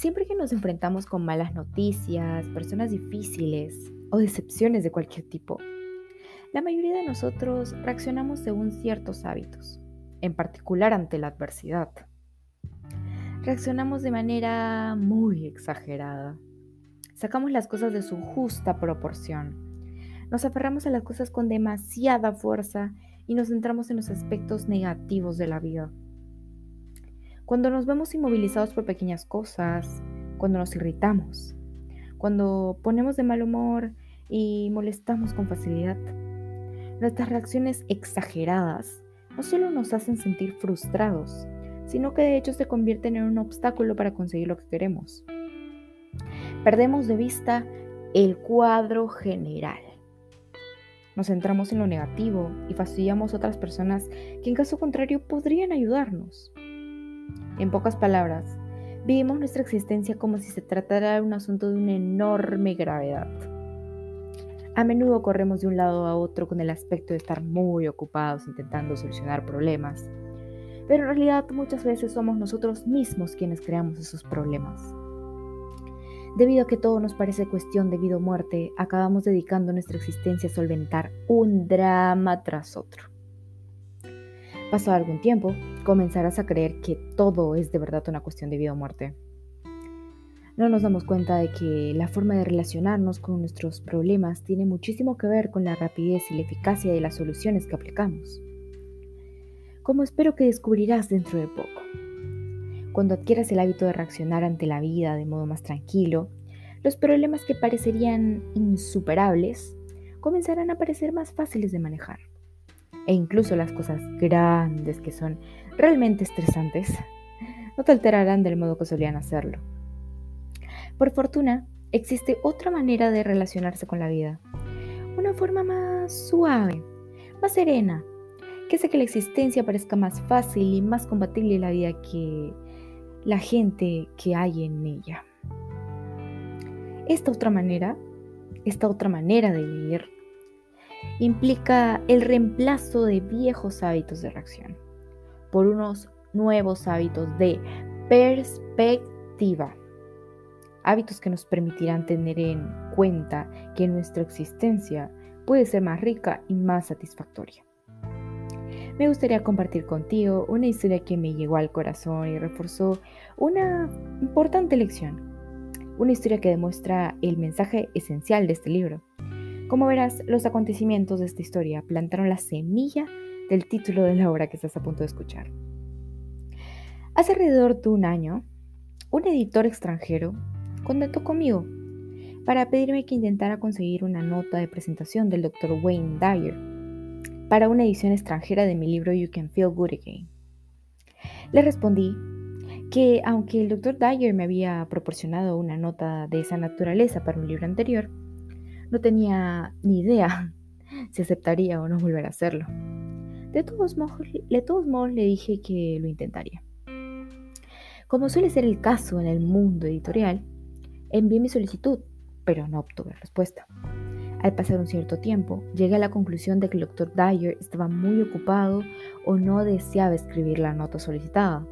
Siempre que nos enfrentamos con malas noticias, personas difíciles o decepciones de cualquier tipo, la mayoría de nosotros reaccionamos según ciertos hábitos, en particular ante la adversidad. Reaccionamos de manera muy exagerada. Sacamos las cosas de su justa proporción. Nos aferramos a las cosas con demasiada fuerza y nos centramos en los aspectos negativos de la vida. Cuando nos vemos inmovilizados por pequeñas cosas, cuando nos irritamos, cuando ponemos de mal humor y molestamos con facilidad, nuestras reacciones exageradas no solo nos hacen sentir frustrados, sino que de hecho se convierten en un obstáculo para conseguir lo que queremos. Perdemos de vista el cuadro general nos centramos en lo negativo y fastidiamos otras personas que en caso contrario podrían ayudarnos. En pocas palabras, vivimos nuestra existencia como si se tratara de un asunto de una enorme gravedad. A menudo corremos de un lado a otro con el aspecto de estar muy ocupados intentando solucionar problemas, pero en realidad muchas veces somos nosotros mismos quienes creamos esos problemas. Debido a que todo nos parece cuestión de vida o muerte, acabamos dedicando nuestra existencia a solventar un drama tras otro. Pasado algún tiempo, comenzarás a creer que todo es de verdad una cuestión de vida o muerte. No nos damos cuenta de que la forma de relacionarnos con nuestros problemas tiene muchísimo que ver con la rapidez y la eficacia de las soluciones que aplicamos. Como espero que descubrirás dentro de poco. Cuando adquieras el hábito de reaccionar ante la vida de modo más tranquilo, los problemas que parecerían insuperables comenzarán a parecer más fáciles de manejar. E incluso las cosas grandes que son realmente estresantes no te alterarán del modo que solían hacerlo. Por fortuna, existe otra manera de relacionarse con la vida. Una forma más suave, más serena, que hace que la existencia parezca más fácil y más compatible la vida que la gente que hay en ella. Esta otra manera, esta otra manera de vivir, implica el reemplazo de viejos hábitos de reacción por unos nuevos hábitos de perspectiva. Hábitos que nos permitirán tener en cuenta que nuestra existencia puede ser más rica y más satisfactoria me gustaría compartir contigo una historia que me llegó al corazón y reforzó una importante lección. Una historia que demuestra el mensaje esencial de este libro. Como verás, los acontecimientos de esta historia plantaron la semilla del título de la obra que estás a punto de escuchar. Hace alrededor de un año, un editor extranjero contactó conmigo para pedirme que intentara conseguir una nota de presentación del Dr. Wayne Dyer para una edición extranjera de mi libro You Can Feel Good Again. Le respondí que aunque el Dr. Dyer me había proporcionado una nota de esa naturaleza para un libro anterior, no tenía ni idea si aceptaría o no volver a hacerlo. De todos, modos, de todos modos le dije que lo intentaría. Como suele ser el caso en el mundo editorial, envié mi solicitud, pero no obtuve respuesta. Al pasar un cierto tiempo, llegué a la conclusión de que el Dr. Dyer estaba muy ocupado o no deseaba escribir la nota solicitada.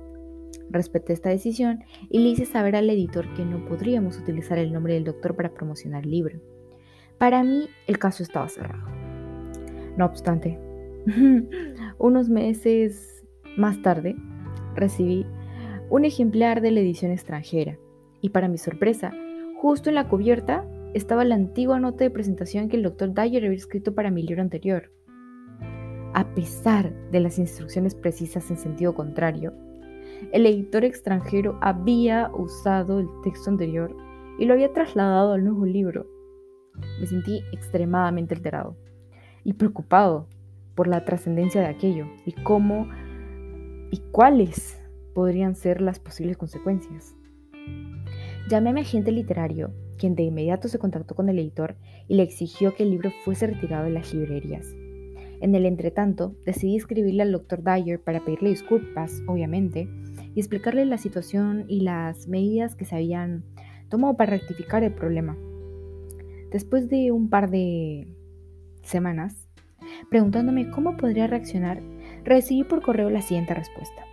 Respeté esta decisión y le hice saber al editor que no podríamos utilizar el nombre del doctor para promocionar el libro. Para mí, el caso estaba cerrado. No obstante, unos meses más tarde, recibí un ejemplar de la edición extranjera y para mi sorpresa, justo en la cubierta estaba la antigua nota de presentación que el doctor Dyer había escrito para mi libro anterior. A pesar de las instrucciones precisas en sentido contrario, el editor extranjero había usado el texto anterior y lo había trasladado al nuevo libro. Me sentí extremadamente alterado y preocupado por la trascendencia de aquello y cómo y cuáles podrían ser las posibles consecuencias. Llamé a mi agente literario quien de inmediato se contactó con el editor y le exigió que el libro fuese retirado de las librerías. En el entretanto, decidí escribirle al Dr. Dyer para pedirle disculpas, obviamente, y explicarle la situación y las medidas que se habían tomado para rectificar el problema. Después de un par de semanas, preguntándome cómo podría reaccionar, recibí por correo la siguiente respuesta.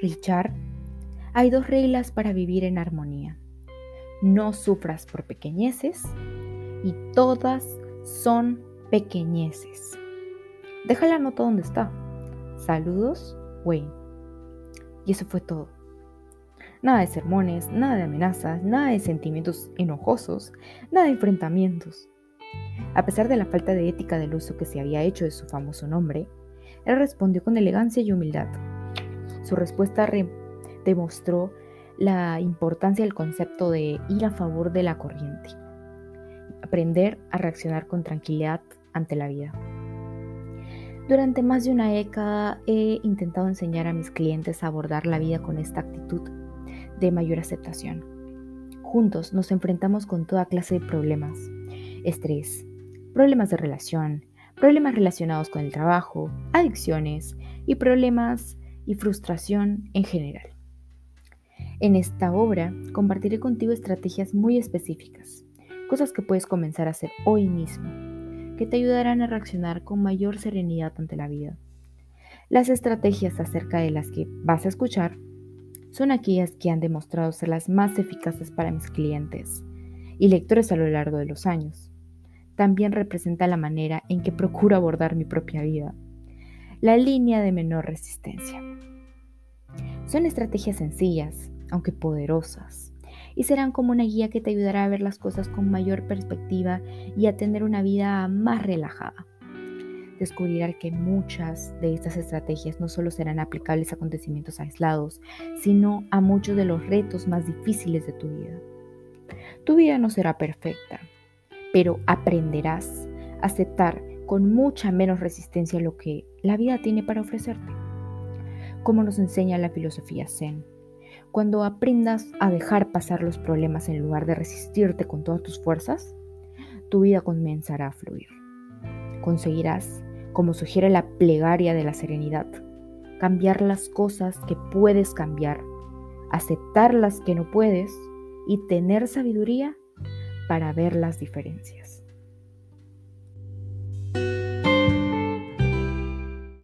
Richard, hay dos reglas para vivir en armonía. No sufras por pequeñeces y todas son pequeñeces. Deja la nota donde está. Saludos, Wayne. Y eso fue todo. Nada de sermones, nada de amenazas, nada de sentimientos enojosos, nada de enfrentamientos. A pesar de la falta de ética del uso que se había hecho de su famoso nombre, él respondió con elegancia y humildad. Su respuesta demostró la importancia del concepto de ir a favor de la corriente, aprender a reaccionar con tranquilidad ante la vida. Durante más de una década he intentado enseñar a mis clientes a abordar la vida con esta actitud de mayor aceptación. Juntos nos enfrentamos con toda clase de problemas, estrés, problemas de relación, problemas relacionados con el trabajo, adicciones y problemas y frustración en general. En esta obra compartiré contigo estrategias muy específicas, cosas que puedes comenzar a hacer hoy mismo que te ayudarán a reaccionar con mayor serenidad ante la vida. Las estrategias acerca de las que vas a escuchar son aquellas que han demostrado ser las más eficaces para mis clientes y lectores a lo largo de los años. También representa la manera en que procuro abordar mi propia vida, la línea de menor resistencia. Son estrategias sencillas, aunque poderosas, y serán como una guía que te ayudará a ver las cosas con mayor perspectiva y a tener una vida más relajada. Descubrirás que muchas de estas estrategias no solo serán aplicables a acontecimientos aislados, sino a muchos de los retos más difíciles de tu vida. Tu vida no será perfecta, pero aprenderás a aceptar con mucha menos resistencia lo que la vida tiene para ofrecerte. Como nos enseña la filosofía Zen, cuando aprendas a dejar pasar los problemas en lugar de resistirte con todas tus fuerzas, tu vida comenzará a fluir. Conseguirás, como sugiere la plegaria de la serenidad, cambiar las cosas que puedes cambiar, aceptar las que no puedes y tener sabiduría para ver las diferencias.